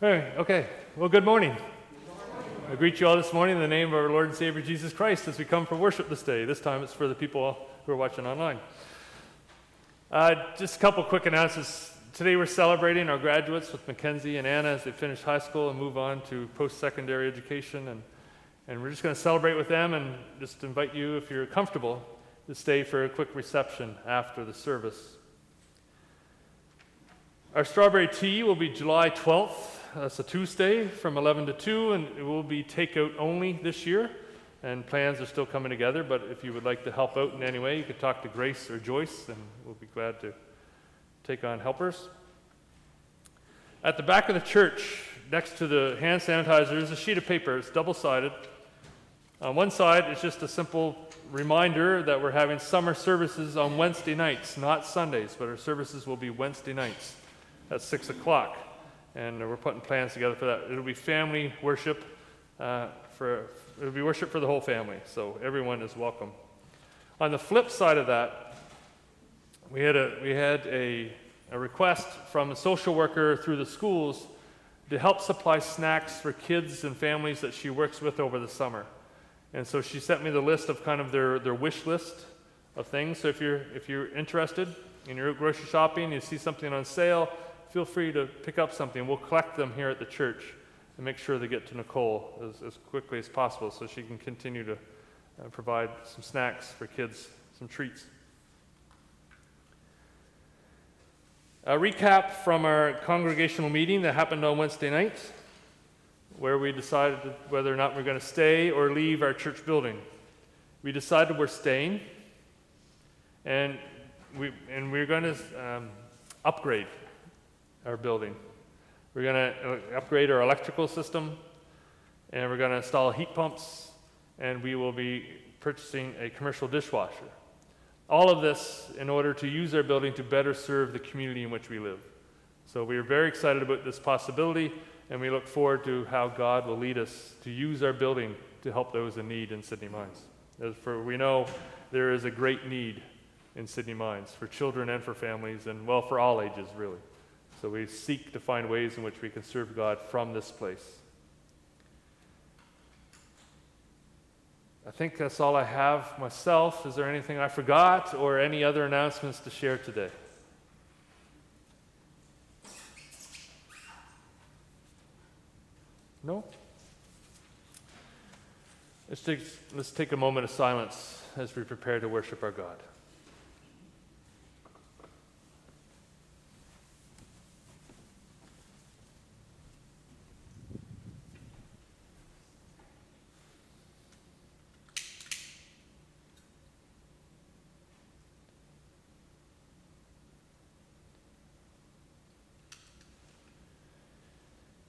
Hey, okay. Well, good morning. I greet you all this morning in the name of our Lord and Savior Jesus Christ as we come for worship this day. This time it's for the people who are watching online. Uh, just a couple quick announcements. Today we're celebrating our graduates with Mackenzie and Anna as they finish high school and move on to post secondary education. And, and we're just going to celebrate with them and just invite you, if you're comfortable, to stay for a quick reception after the service. Our strawberry tea will be July 12th that's a Tuesday from 11 to 2, and it will be takeout only this year. And plans are still coming together, but if you would like to help out in any way, you could talk to Grace or Joyce, and we'll be glad to take on helpers. At the back of the church, next to the hand sanitizer, is a sheet of paper. It's double sided. On one side, it's just a simple reminder that we're having summer services on Wednesday nights, not Sundays, but our services will be Wednesday nights at 6 o'clock and we're putting plans together for that. It'll be family worship uh, for it'll be worship for the whole family, so everyone is welcome. On the flip side of that, we had a we had a, a request from a social worker through the schools to help supply snacks for kids and families that she works with over the summer. And so she sent me the list of kind of their, their wish list of things. So if you're if you're interested and you're grocery shopping, you see something on sale, feel free to pick up something. We'll collect them here at the church and make sure they get to Nicole as, as quickly as possible so she can continue to uh, provide some snacks for kids, some treats. A recap from our congregational meeting that happened on Wednesday night, where we decided whether or not we're going to stay or leave our church building. We decided we're staying, and, we, and we're going to um, upgrade our building. We're going to uh, upgrade our electrical system, and we're going to install heat pumps, and we will be purchasing a commercial dishwasher. All of this in order to use our building to better serve the community in which we live. So we are very excited about this possibility, and we look forward to how God will lead us to use our building to help those in need in Sydney Mines. As for we know there is a great need in Sydney Mines for children and for families, and well, for all ages, really. So we seek to find ways in which we can serve God from this place. I think that's all I have myself. Is there anything I forgot or any other announcements to share today? No? Let's take, let's take a moment of silence as we prepare to worship our God.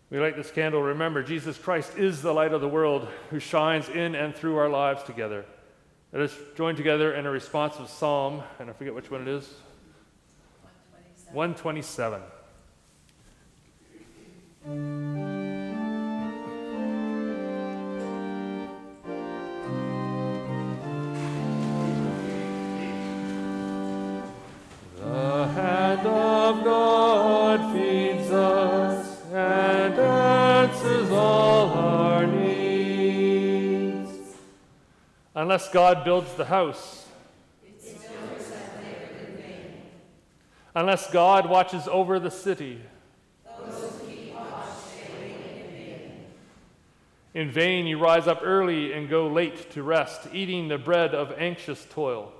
We light this candle. Remember, Jesus Christ is the light of the world who shines in and through our lives together. Let us join together in a responsive psalm, and I forget which one it is 127. 127. Unless God builds the house. Unless God watches over the city. In vain you rise up early and go late to rest, eating the bread of anxious toil.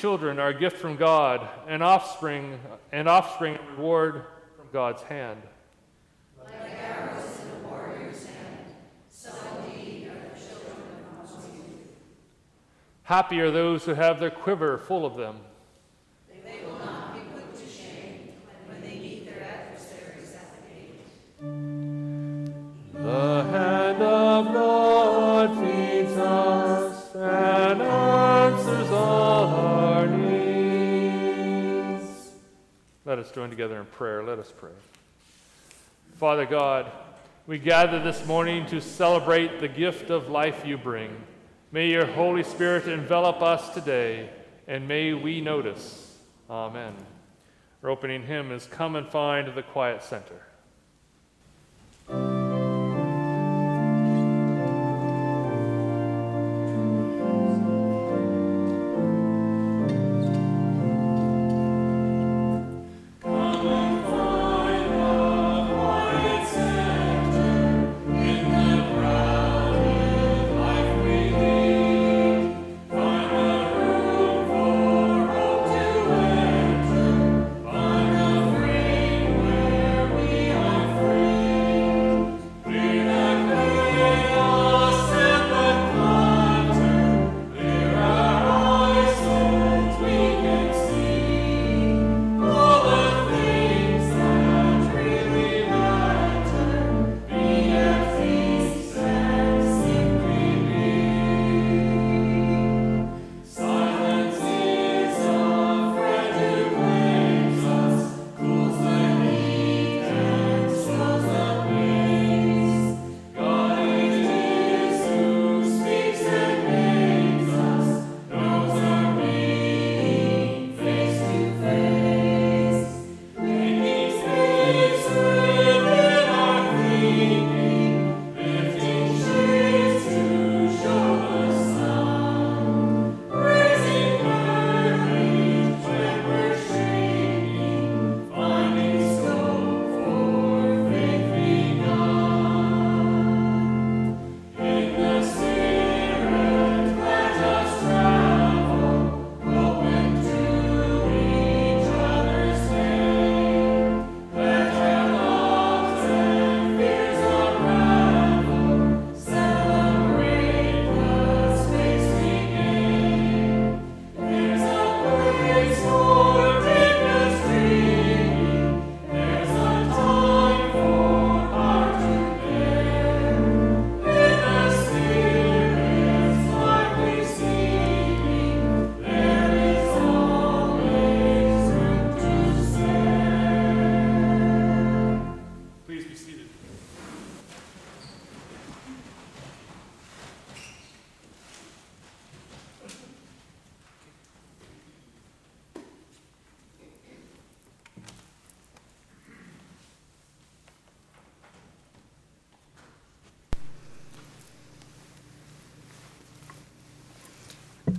Children are a gift from God, and offspring, and offspring a reward from God's hand. Like arrows in a warrior's hand, so indeed are the children of youth. Happy are those who have their quiver full of them. They will not be put to shame when they meet their adversaries at the gate. The join together in prayer. Let us pray. Father God, we gather this morning to celebrate the gift of life you bring. May your Holy Spirit envelop us today, and may we notice. Amen. Our opening hymn is Come and Find the Quiet Center.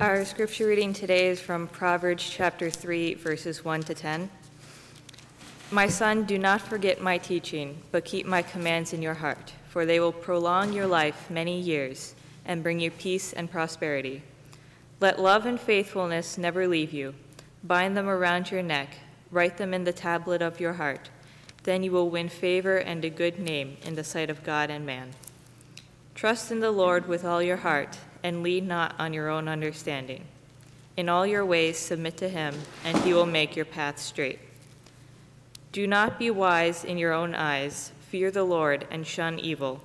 Our scripture reading today is from Proverbs chapter 3, verses 1 to 10. My son, do not forget my teaching, but keep my commands in your heart, for they will prolong your life many years and bring you peace and prosperity. Let love and faithfulness never leave you. Bind them around your neck, write them in the tablet of your heart. Then you will win favor and a good name in the sight of God and man. Trust in the Lord with all your heart and lean not on your own understanding. In all your ways submit to him, and he will make your path straight. Do not be wise in your own eyes. Fear the Lord and shun evil.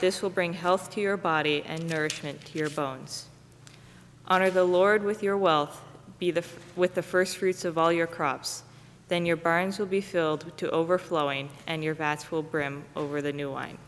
This will bring health to your body and nourishment to your bones. Honor the Lord with your wealth, be the, with the first fruits of all your crops. Then your barns will be filled to overflowing, and your vats will brim over the new wine.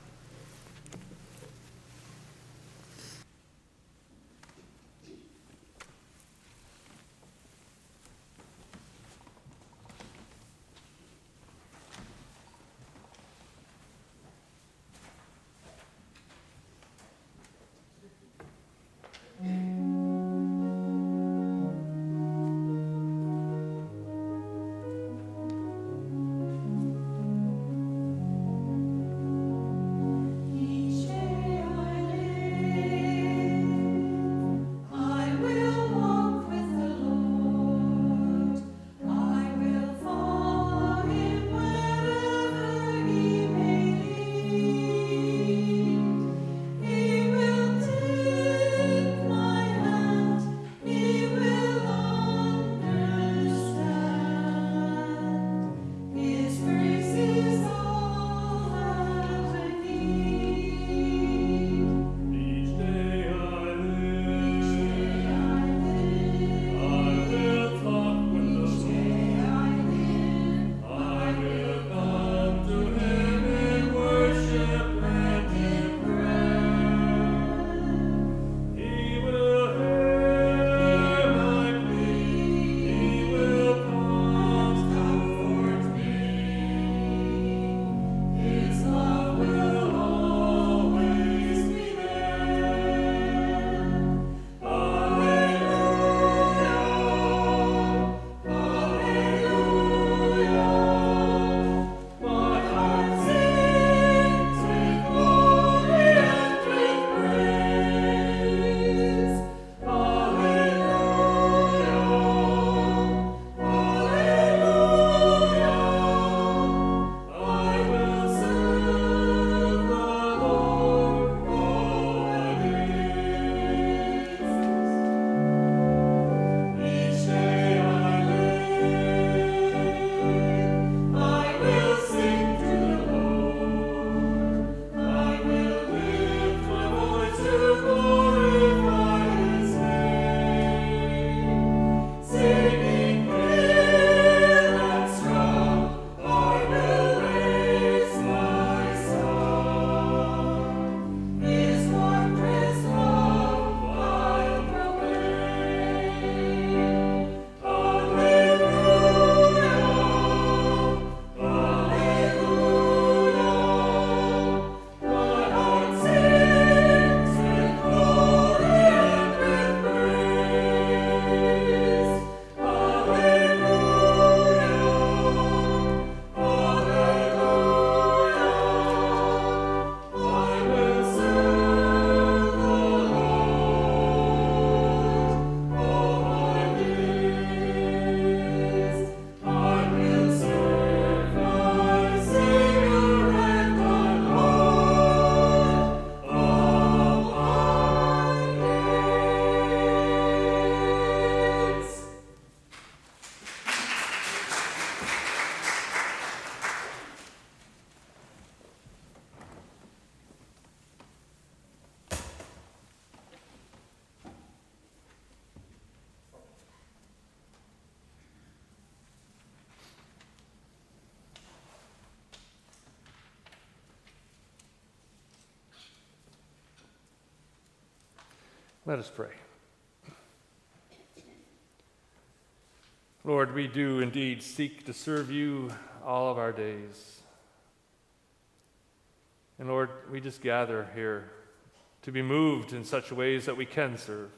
Let us pray. Lord, we do indeed seek to serve you all of our days. And Lord, we just gather here to be moved in such ways that we can serve.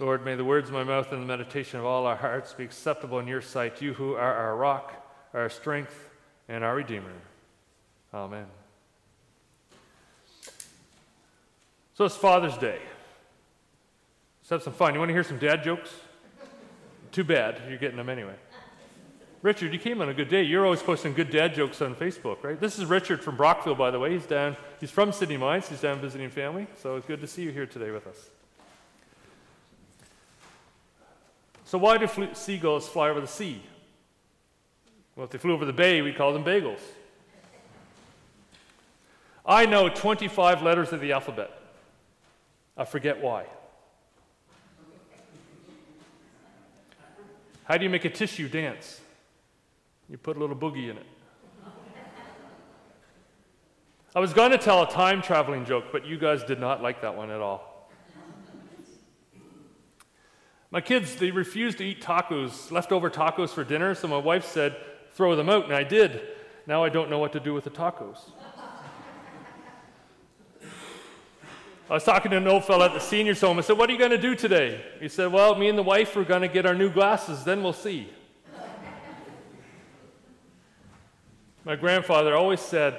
Lord, may the words of my mouth and the meditation of all our hearts be acceptable in your sight, you who are our rock, our strength, and our Redeemer. Amen. So it's Father's Day. Let's have some fun. You want to hear some dad jokes? Too bad. You're getting them anyway. Richard, you came on a good day. You're always posting good dad jokes on Facebook, right? This is Richard from Brockville, by the way. He's down. He's from Sydney Mines. He's down visiting family. So it's good to see you here today with us. So why do fl- seagulls fly over the sea? Well, if they flew over the bay, we'd call them bagels. I know 25 letters of the alphabet. I forget why. How do you make a tissue dance? You put a little boogie in it. I was going to tell a time traveling joke, but you guys did not like that one at all. My kids, they refused to eat tacos, leftover tacos for dinner, so my wife said, throw them out, and I did. Now I don't know what to do with the tacos. I was talking to an old fellow at the seniors home. I said, What are you going to do today? He said, Well, me and the wife are going to get our new glasses, then we'll see. My grandfather always said,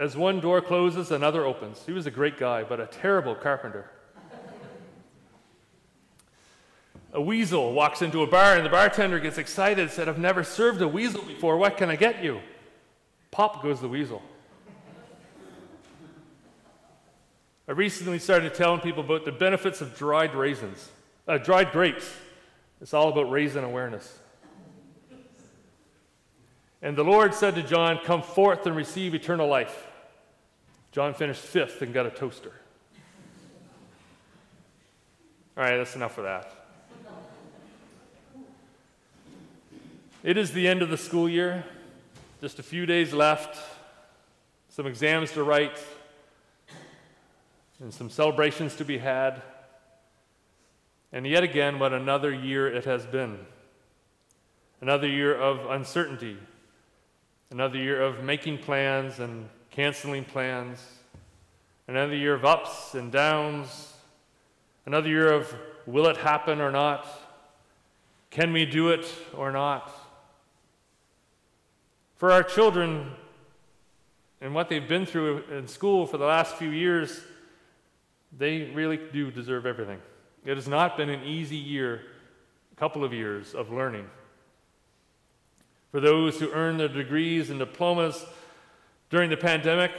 As one door closes, another opens. He was a great guy, but a terrible carpenter. A weasel walks into a bar, and the bartender gets excited and said, I've never served a weasel before. What can I get you? Pop goes the weasel. I recently started telling people about the benefits of dried raisins, uh, dried grapes. It's all about raisin awareness. And the Lord said to John, Come forth and receive eternal life. John finished fifth and got a toaster. All right, that's enough of that. It is the end of the school year, just a few days left, some exams to write, and some celebrations to be had. And yet again, what another year it has been. Another year of uncertainty, another year of making plans and canceling plans, another year of ups and downs, another year of will it happen or not? Can we do it or not? For our children and what they've been through in school for the last few years, they really do deserve everything. It has not been an easy year, a couple of years of learning. For those who earn their degrees and diplomas during the pandemic,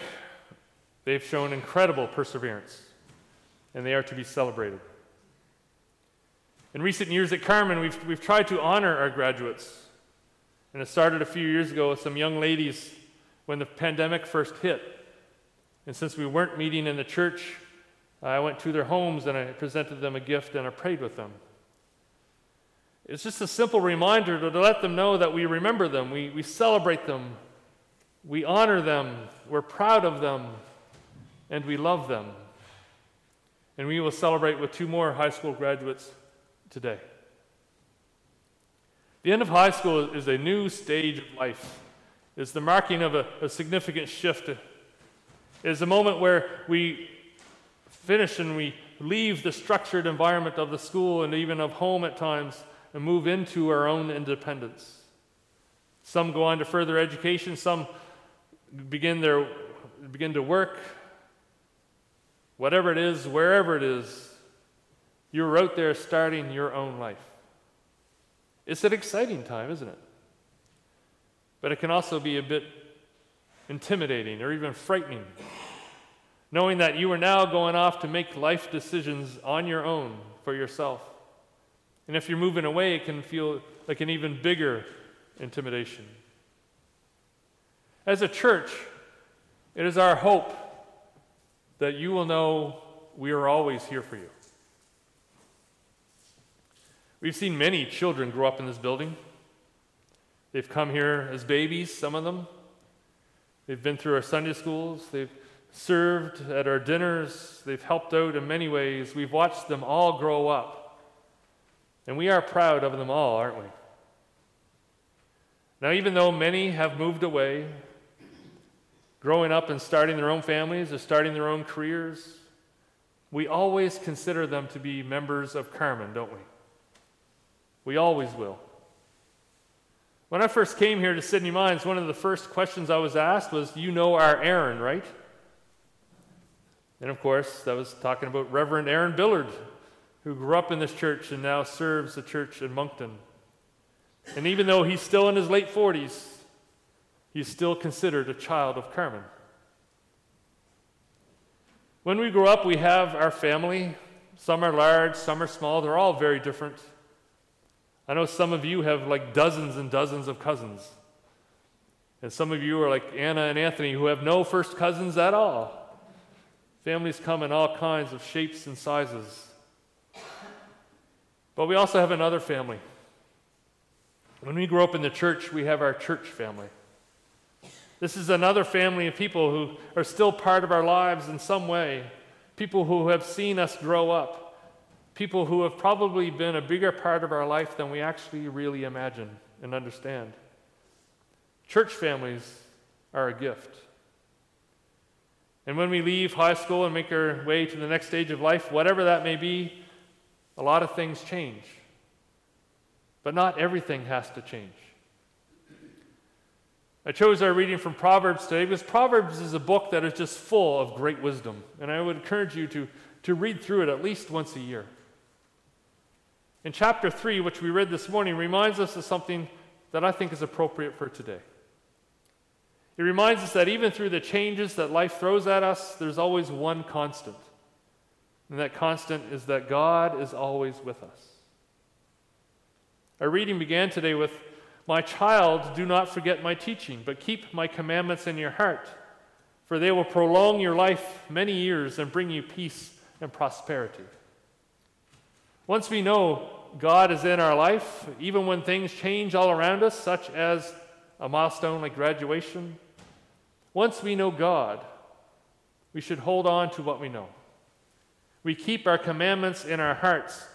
they've shown incredible perseverance, and they are to be celebrated. In recent years at Carmen, we've, we've tried to honor our graduates. And it started a few years ago with some young ladies when the pandemic first hit. And since we weren't meeting in the church, I went to their homes and I presented them a gift and I prayed with them. It's just a simple reminder to, let them know that we remember them, we, we celebrate them, we honor them, we're proud of them, and we love them. And we will celebrate with two more high school graduates today. The end of high school is a new stage of life. It's the marking of a, a significant shift. It is a moment where we finish and we leave the structured environment of the school and even of home at times and move into our own independence. Some go on to further education, some begin their begin to work. Whatever it is, wherever it is, you're out there starting your own life. It's an exciting time, isn't it? But it can also be a bit intimidating or even frightening knowing that you are now going off to make life decisions on your own for yourself. And if you're moving away, it can feel like an even bigger intimidation. As a church, it is our hope that you will know we are always here for you. We've seen many children grow up in this building. They've come here as babies, some of them. They've been through our Sunday schools. They've served at our dinners, they've helped out in many ways. We've watched them all grow up. And we are proud of them all, aren't we? Now, even though many have moved away, growing up and starting their own families or starting their own careers, we always consider them to be members of Carmen, don't we? We always will. When I first came here to Sydney Mines, one of the first questions I was asked was, You know our Aaron, right? And of course, that was talking about Reverend Aaron Billard, who grew up in this church and now serves the church in Moncton. And even though he's still in his late 40s, he's still considered a child of Carmen. When we grow up, we have our family. Some are large, some are small. They're all very different. I know some of you have like dozens and dozens of cousins. And some of you are like Anna and Anthony who have no first cousins at all. Families come in all kinds of shapes and sizes. But we also have another family. When we grow up in the church, we have our church family. This is another family of people who are still part of our lives in some way, people who have seen us grow up, people who have probably been a bigger part of our life than we actually really imagine and understand. Church families are a gift. And when we leave high school and make our way to the next stage of life, whatever that may be, a lot of things change. But not everything has to change. I chose our reading from Proverbs today because Proverbs is a book that is just full of great wisdom. And I would encourage you to, to read through it at least once a year. In chapter 3, which we read this morning, reminds us of something that I think is appropriate for today. It reminds us that even through the changes that life throws at us, there's always one constant. And that constant is that God is always with us. Our reading began today with My child, do not forget my teaching, but keep my commandments in your heart, for they will prolong your life many years and bring you peace and prosperity. Once we know God is in our life, even when things change all around us, such as a milestone like graduation, once we know God, we should hold on to what we know. We keep our commandments in our hearts,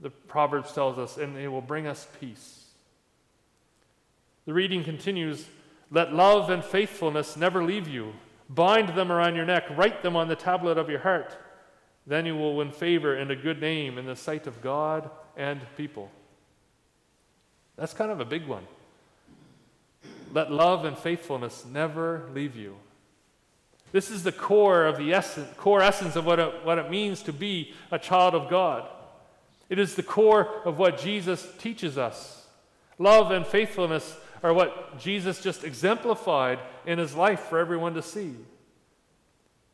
the Proverbs tells us, and they will bring us peace. The reading continues Let love and faithfulness never leave you. Bind them around your neck, write them on the tablet of your heart. Then you will win favor and a good name in the sight of God and people. That's kind of a big one. Let love and faithfulness never leave you. This is the core of the essence, core essence of what it, what it means to be a child of God. It is the core of what Jesus teaches us. Love and faithfulness are what Jesus just exemplified in his life for everyone to see.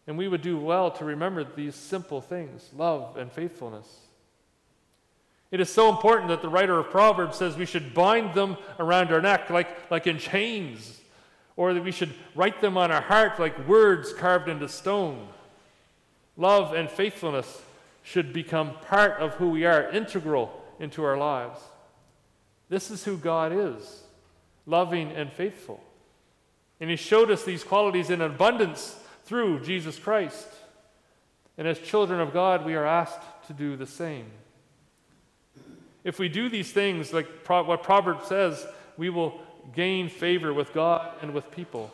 And we would do well to remember these simple things love and faithfulness. It is so important that the writer of Proverbs says we should bind them around our neck like, like in chains, or that we should write them on our heart like words carved into stone. Love and faithfulness should become part of who we are, integral into our lives. This is who God is loving and faithful. And He showed us these qualities in abundance through Jesus Christ. And as children of God, we are asked to do the same. If we do these things, like Pro- what Proverbs says, we will gain favor with God and with people.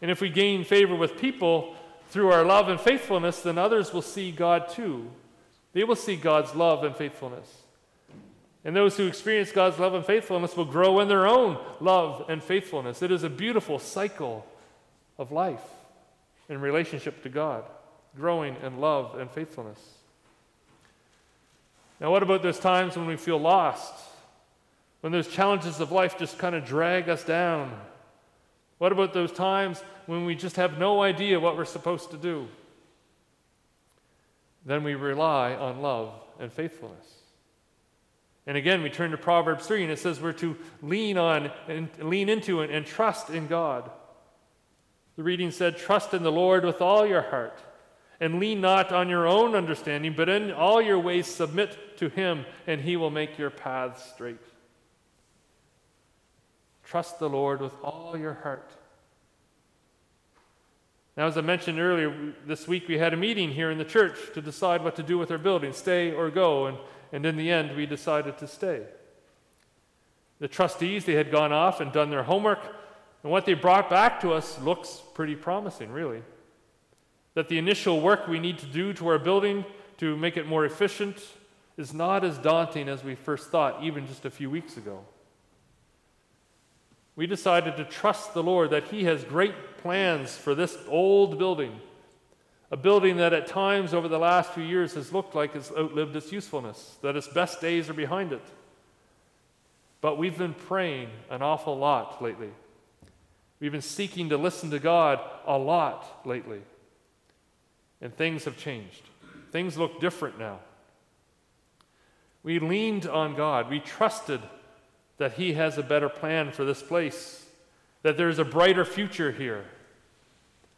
And if we gain favor with people through our love and faithfulness, then others will see God too. They will see God's love and faithfulness. And those who experience God's love and faithfulness will grow in their own love and faithfulness. It is a beautiful cycle of life in relationship to God, growing in love and faithfulness. Now, what about those times when we feel lost? When those challenges of life just kind of drag us down? What about those times when we just have no idea what we're supposed to do? Then we rely on love and faithfulness. And again, we turn to Proverbs 3, and it says we're to lean on and lean into and, and trust in God. The reading said, Trust in the Lord with all your heart and lean not on your own understanding, but in all your ways submit to him, and he will make your paths straight. Trust the Lord with all your heart. Now, as I mentioned earlier, this week we had a meeting here in the church to decide what to do with our building stay or go, and, and in the end, we decided to stay. The trustees, they had gone off and done their homework, and what they brought back to us looks pretty promising, really. That the initial work we need to do to our building to make it more efficient is not as daunting as we first thought, even just a few weeks ago. We decided to trust the Lord that He has great plans for this old building, a building that at times over the last few years has looked like it's outlived its usefulness, that its best days are behind it. But we've been praying an awful lot lately. We've been seeking to listen to God a lot lately. And things have changed. Things look different now. We leaned on God. We trusted that He has a better plan for this place, that there's a brighter future here.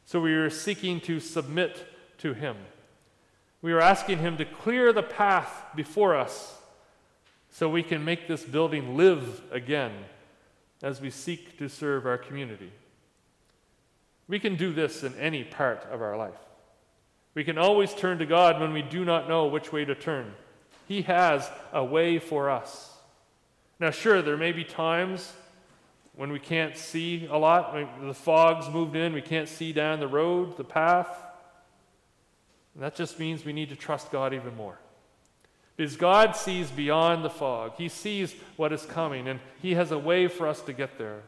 So we are seeking to submit to Him. We are asking Him to clear the path before us so we can make this building live again as we seek to serve our community. We can do this in any part of our life. We can always turn to God when we do not know which way to turn. He has a way for us. Now, sure, there may be times when we can't see a lot. The fog's moved in, we can't see down the road, the path. And that just means we need to trust God even more. Because God sees beyond the fog, He sees what is coming, and He has a way for us to get there.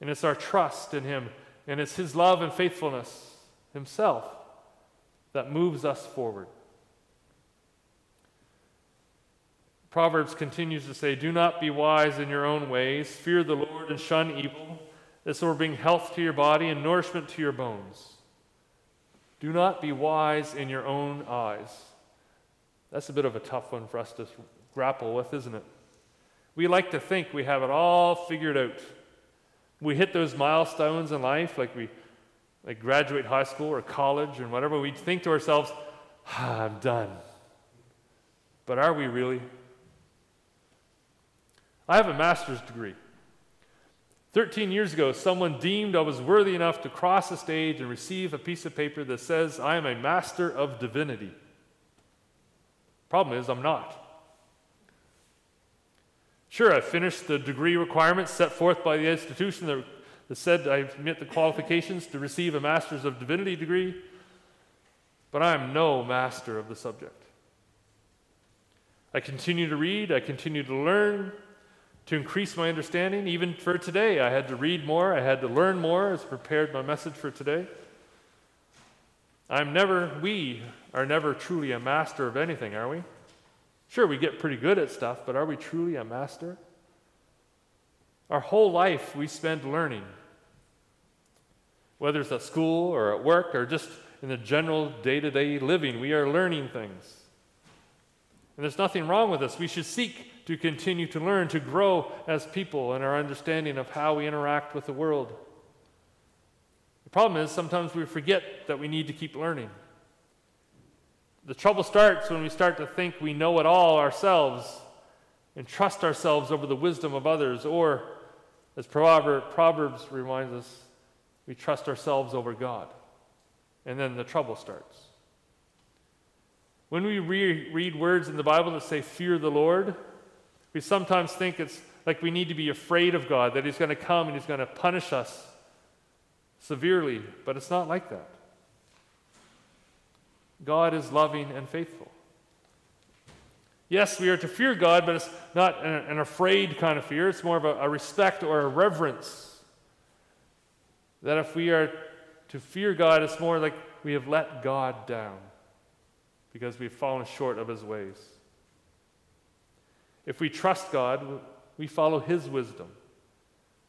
And it's our trust in Him, and it's His love and faithfulness Himself that moves us forward. Proverbs continues to say, Do not be wise in your own ways. Fear the Lord and shun evil. This will bring health to your body and nourishment to your bones. Do not be wise in your own eyes. That's a bit of a tough one for us to grapple with, isn't it? We like to think we have it all figured out. We hit those milestones in life, like we like graduate high school or college and whatever, we think to ourselves, ah, I'm done. But are we really? I have a master's degree. 13 years ago, someone deemed I was worthy enough to cross the stage and receive a piece of paper that says I am a master of divinity. Problem is, I'm not. Sure, I finished the degree requirements set forth by the institution that, that said I met the qualifications to receive a master's of divinity degree, but I am no master of the subject. I continue to read, I continue to learn, to increase my understanding. Even for today, I had to read more, I had to learn more as I prepared my message for today. I'm never, we are never truly a master of anything, are we? Sure, we get pretty good at stuff, but are we truly a master? Our whole life we spend learning. Whether it's at school or at work or just in the general day to day living, we are learning things. And there's nothing wrong with this. We should seek to continue to learn, to grow as people in our understanding of how we interact with the world. The problem is sometimes we forget that we need to keep learning. The trouble starts when we start to think we know it all ourselves and trust ourselves over the wisdom of others, or, as Proverbs reminds us, we trust ourselves over God. And then the trouble starts. When we re- read words in the Bible that say, Fear the Lord, we sometimes think it's like we need to be afraid of God, that He's going to come and He's going to punish us severely, but it's not like that. God is loving and faithful. Yes, we are to fear God, but it's not an, an afraid kind of fear. It's more of a, a respect or a reverence. That if we are to fear God, it's more like we have let God down because we've fallen short of his ways. If we trust God, we follow His wisdom,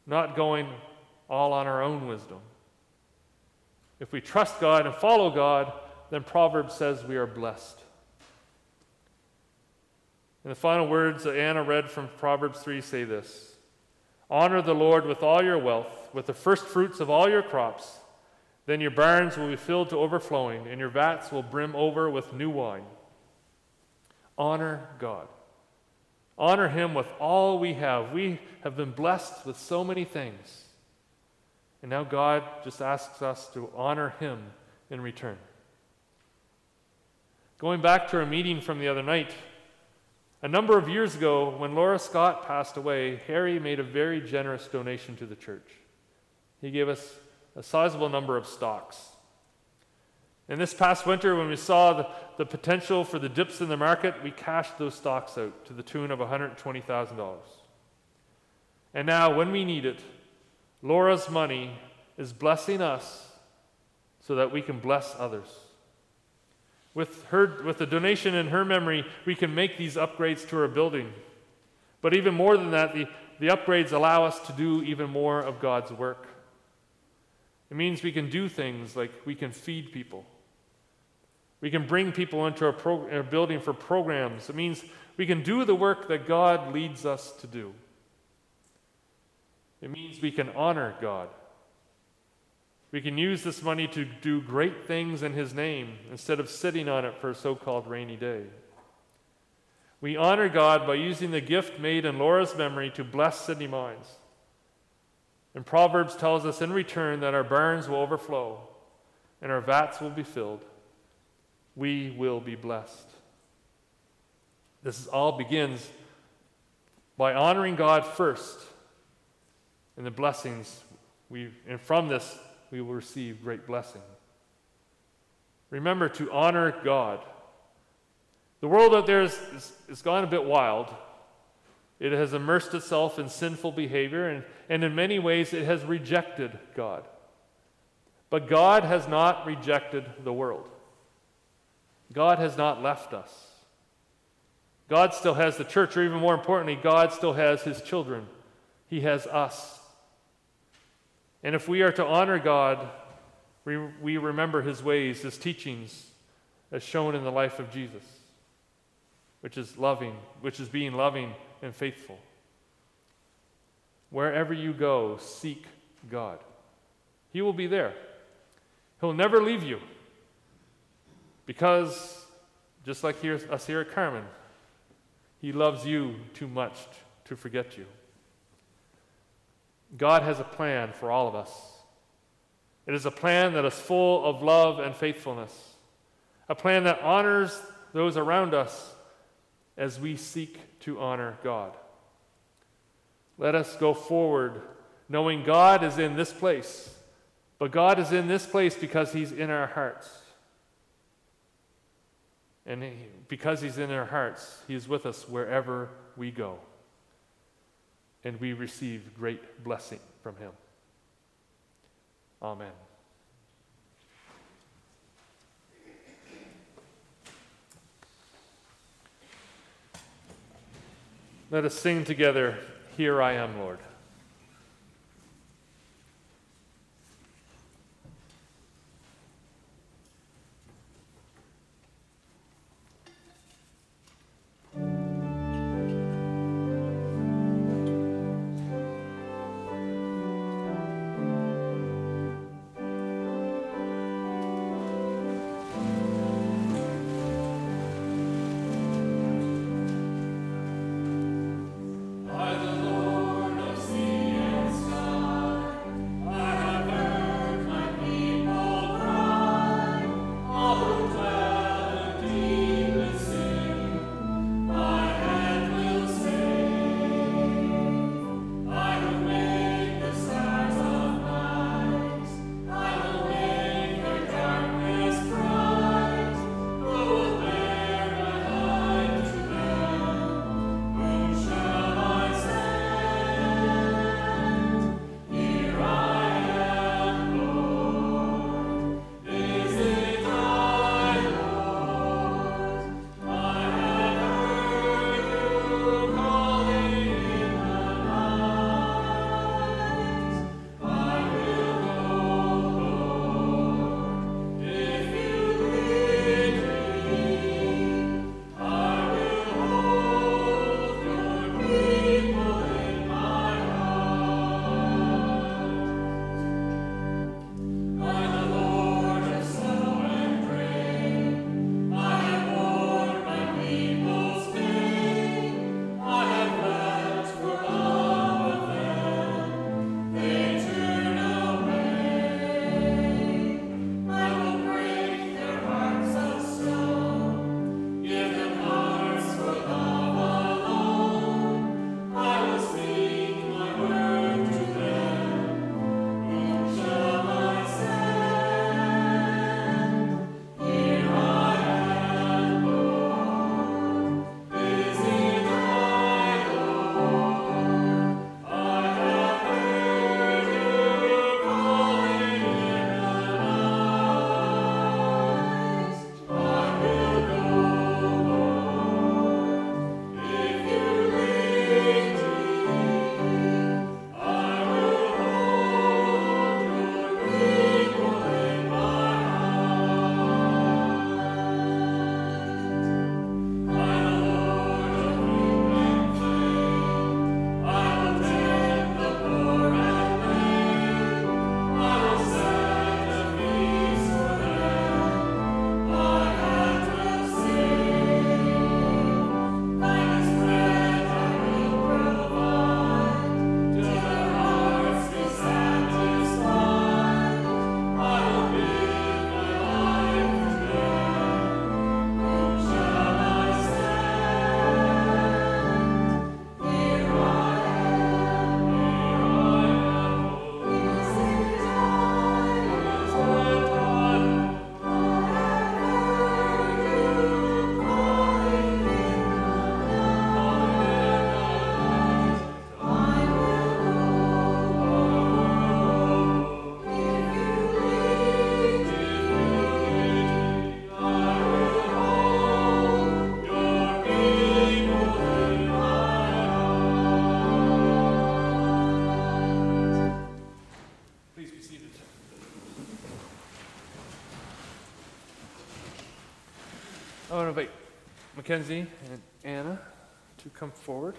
not going all on our own wisdom. If we trust God and follow God, then Proverbs says we are blessed. And the final words that Anna read from Proverbs 3 say this Honor the Lord with all your wealth, with the first fruits of all your crops. Then your barns will be filled to overflowing, and your vats will brim over with new wine. Honor God. Honor him with all we have. We have been blessed with so many things. And now God just asks us to honor him in return. Going back to our meeting from the other night, a number of years ago, when Laura Scott passed away, Harry made a very generous donation to the church. He gave us a sizable number of stocks. And this past winter, when we saw the, the potential for the dips in the market, we cashed those stocks out to the tune of $120,000. And now, when we need it, Laura's money is blessing us so that we can bless others. With, her, with the donation in her memory, we can make these upgrades to our building. But even more than that, the, the upgrades allow us to do even more of God's work. It means we can do things like we can feed people. We can bring people into our, our building for programs. It means we can do the work that God leads us to do. It means we can honor God. We can use this money to do great things in His name instead of sitting on it for a so called rainy day. We honor God by using the gift made in Laura's memory to bless Sydney Mines. And Proverbs tells us in return that our barns will overflow and our vats will be filled. We will be blessed. This all begins by honoring God first and the blessings we and from this we will receive great blessing. Remember to honor God. The world out there has gone a bit wild. It has immersed itself in sinful behavior, and, and in many ways it has rejected God. But God has not rejected the world. God has not left us. God still has the church, or even more importantly, God still has his children. He has us. And if we are to honor God, we, we remember his ways, his teachings, as shown in the life of Jesus, which is loving, which is being loving and faithful. Wherever you go, seek God. He will be there. He'll never leave you. Because, just like here, us here at Carmen, He loves you too much to forget you. God has a plan for all of us. It is a plan that is full of love and faithfulness, a plan that honors those around us as we seek to honor God. Let us go forward knowing God is in this place, but God is in this place because He's in our hearts. And because He's in our hearts, He is with us wherever we go and we receive great blessing from him. Amen. Let us sing together, Here I Am, Lord. Mackenzie and Anna to come forward.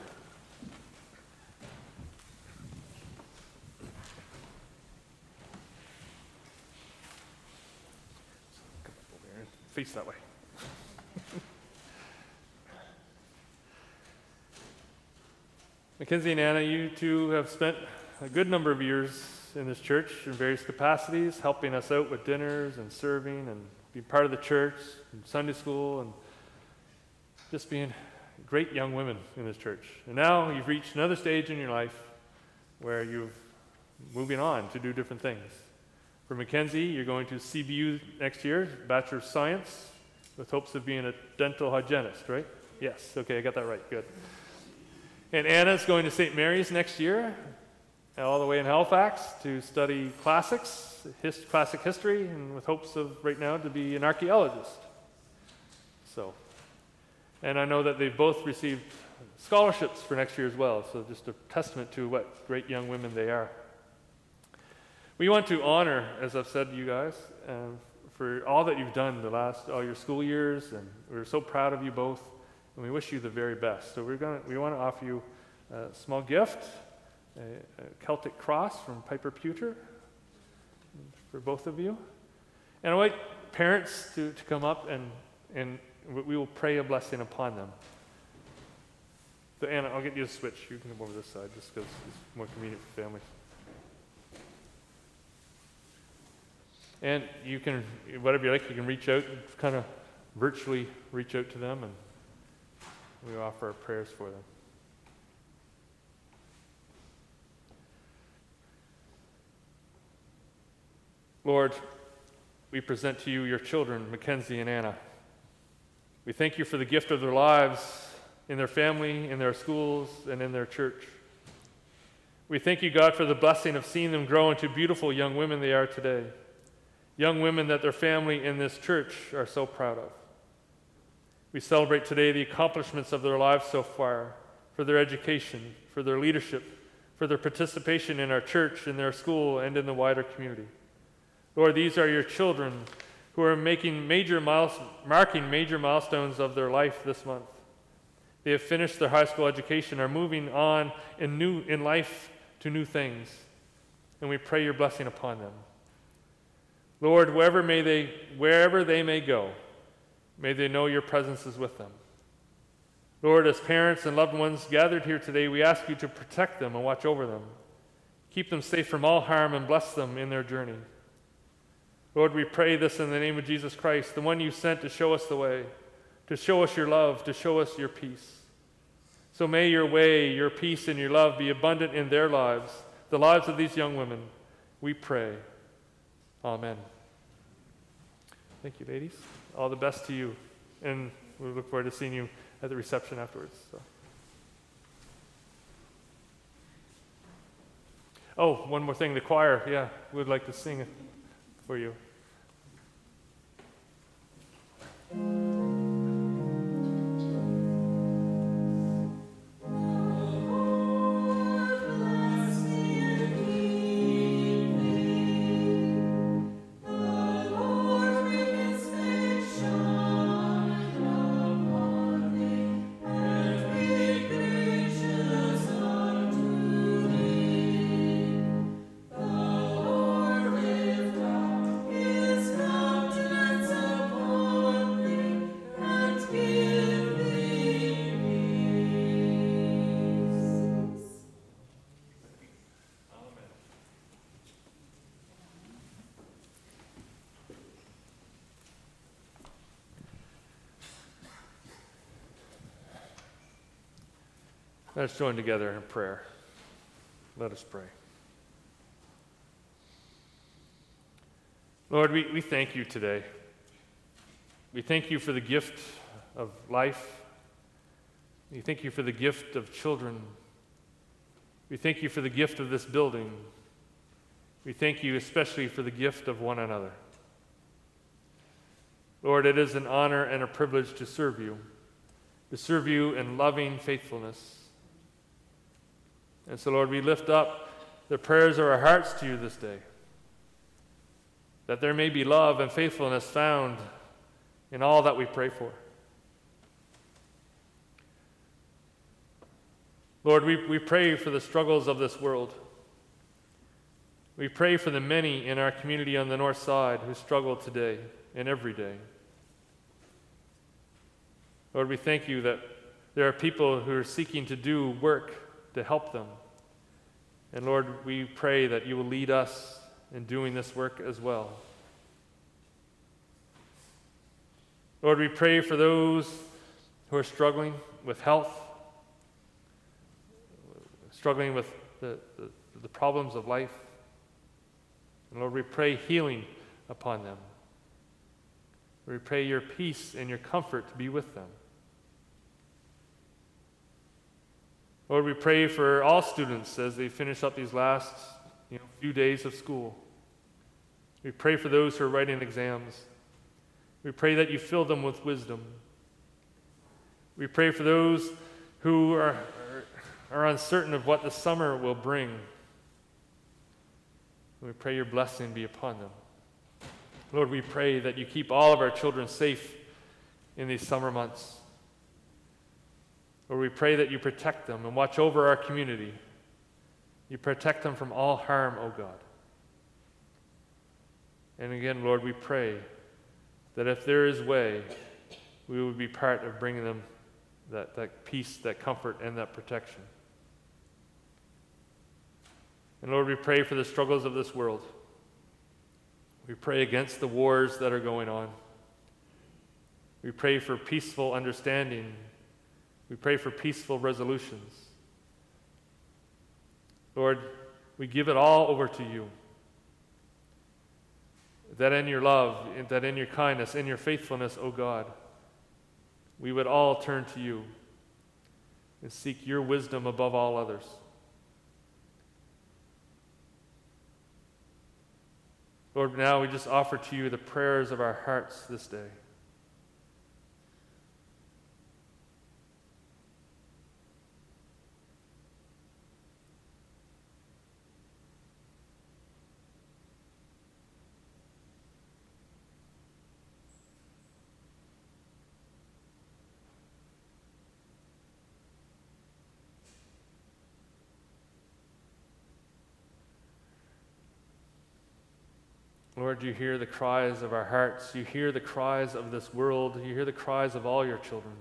Come up over here and Face that way. Mackenzie and Anna, you two have spent a good number of years in this church in various capacities, helping us out with dinners and serving and being part of the church and Sunday school and just being great young women in this church. And now you've reached another stage in your life where you're moving on to do different things. For Mackenzie, you're going to CBU next year, Bachelor of Science, with hopes of being a dental hygienist, right? Yes, okay, I got that right, good. And Anna's going to St. Mary's next year, all the way in Halifax to study classics, his, classic history, and with hopes of right now to be an archaeologist. So, and I know that they've both received scholarships for next year as well, so just a testament to what great young women they are. We want to honor, as I've said to you guys, uh, for all that you've done the last all your school years, and we're so proud of you both, and we wish you the very best. So we're gonna we want to offer you a small gift, a, a Celtic cross from Piper Pewter for both of you, and I want parents to, to come up and and we will pray a blessing upon them. So Anna, I'll get you a switch. You can come over this side just because it's more convenient for families. And you can, whatever you like, you can reach out, kind of virtually reach out to them, and we offer our prayers for them. Lord, we present to you your children, Mackenzie and Anna. We thank you for the gift of their lives in their family, in their schools, and in their church. We thank you, God, for the blessing of seeing them grow into beautiful young women they are today. Young women that their family and this church are so proud of. We celebrate today the accomplishments of their lives so far, for their education, for their leadership, for their participation in our church, in their school, and in the wider community. Lord, these are your children who are making major miles, marking major milestones of their life this month. They have finished their high school education, are moving on in, new, in life to new things, and we pray your blessing upon them. Lord, wherever, may they, wherever they may go, may they know your presence is with them. Lord, as parents and loved ones gathered here today, we ask you to protect them and watch over them. Keep them safe from all harm and bless them in their journey. Lord, we pray this in the name of Jesus Christ, the one you sent to show us the way, to show us your love, to show us your peace. So may your way, your peace, and your love be abundant in their lives, the lives of these young women. We pray. Amen. Thank you, ladies. All the best to you. And we look forward to seeing you at the reception afterwards. So. Oh, one more thing. The choir, yeah, we'd like to sing it for you. Let's join together in prayer. Let us pray. Lord, we, we thank you today. We thank you for the gift of life. We thank you for the gift of children. We thank you for the gift of this building. We thank you especially for the gift of one another. Lord, it is an honor and a privilege to serve you, to serve you in loving faithfulness. And so, Lord, we lift up the prayers of our hearts to you this day, that there may be love and faithfulness found in all that we pray for. Lord, we, we pray for the struggles of this world. We pray for the many in our community on the north side who struggle today and every day. Lord, we thank you that there are people who are seeking to do work to help them. And Lord, we pray that you will lead us in doing this work as well. Lord, we pray for those who are struggling with health, struggling with the, the, the problems of life. And Lord, we pray healing upon them. We pray your peace and your comfort to be with them. Lord, we pray for all students as they finish up these last you know, few days of school. We pray for those who are writing exams. We pray that you fill them with wisdom. We pray for those who are, are, are uncertain of what the summer will bring. We pray your blessing be upon them. Lord, we pray that you keep all of our children safe in these summer months. Lord, we pray that you protect them and watch over our community. You protect them from all harm, O oh God. And again, Lord, we pray that if there is way, we would be part of bringing them that, that peace, that comfort, and that protection. And Lord, we pray for the struggles of this world. We pray against the wars that are going on. We pray for peaceful understanding. We pray for peaceful resolutions. Lord, we give it all over to you. That in your love, that in your kindness, in your faithfulness, O God, we would all turn to you and seek your wisdom above all others. Lord, now we just offer to you the prayers of our hearts this day. Lord, you hear the cries of our hearts. You hear the cries of this world. You hear the cries of all your children.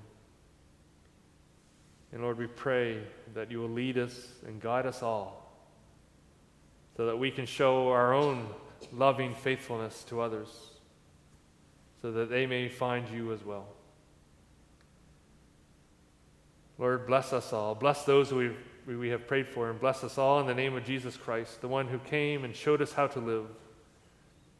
And Lord, we pray that you will lead us and guide us all so that we can show our own loving faithfulness to others so that they may find you as well. Lord, bless us all. Bless those who we have prayed for, and bless us all in the name of Jesus Christ, the one who came and showed us how to live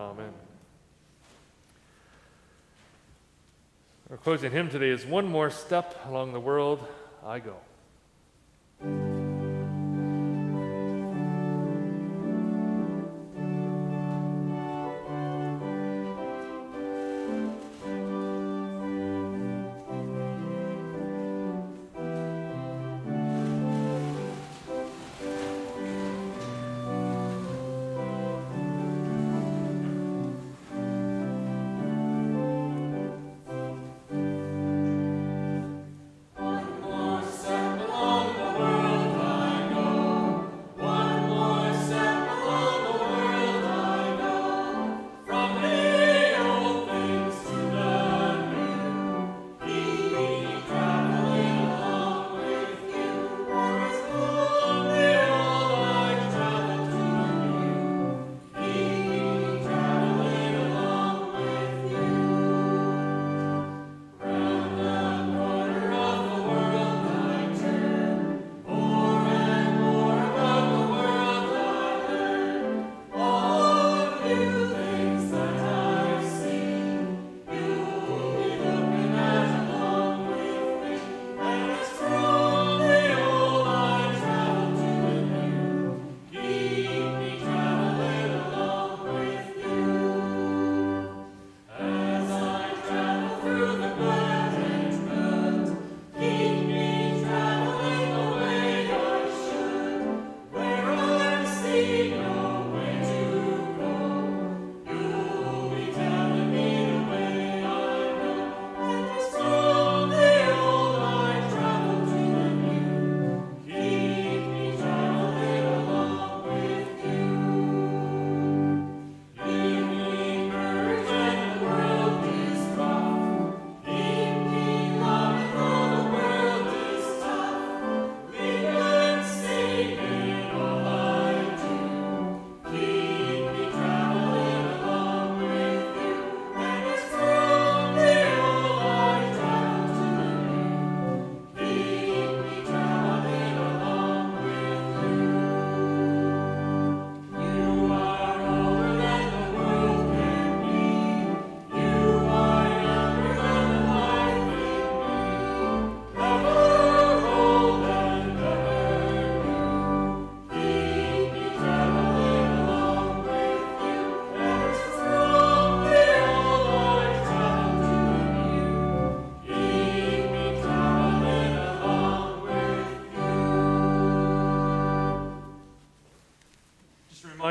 Amen. Our closing hymn today is One More Step Along the World I Go.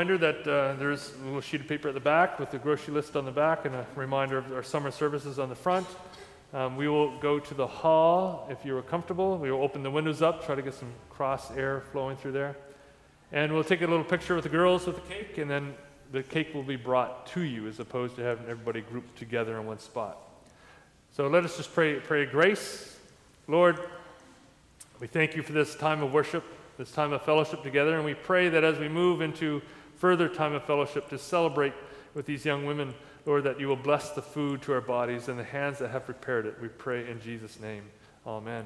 Reminder that uh, there's a little sheet of paper at the back with the grocery list on the back and a reminder of our summer services on the front. Um, we will go to the hall if you are comfortable. We will open the windows up, try to get some cross air flowing through there. And we'll take a little picture with the girls with the cake, and then the cake will be brought to you as opposed to having everybody grouped together in one spot. So let us just pray, pray grace. Lord, we thank you for this time of worship, this time of fellowship together, and we pray that as we move into further time of fellowship to celebrate with these young women, Lord, that you will bless the food to our bodies and the hands that have prepared it. We pray in Jesus' name. Amen.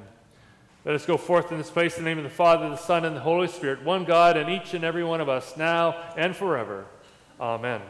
Let us go forth in this place in the name of the Father, the Son, and the Holy Spirit, one God in each and every one of us, now and forever. Amen.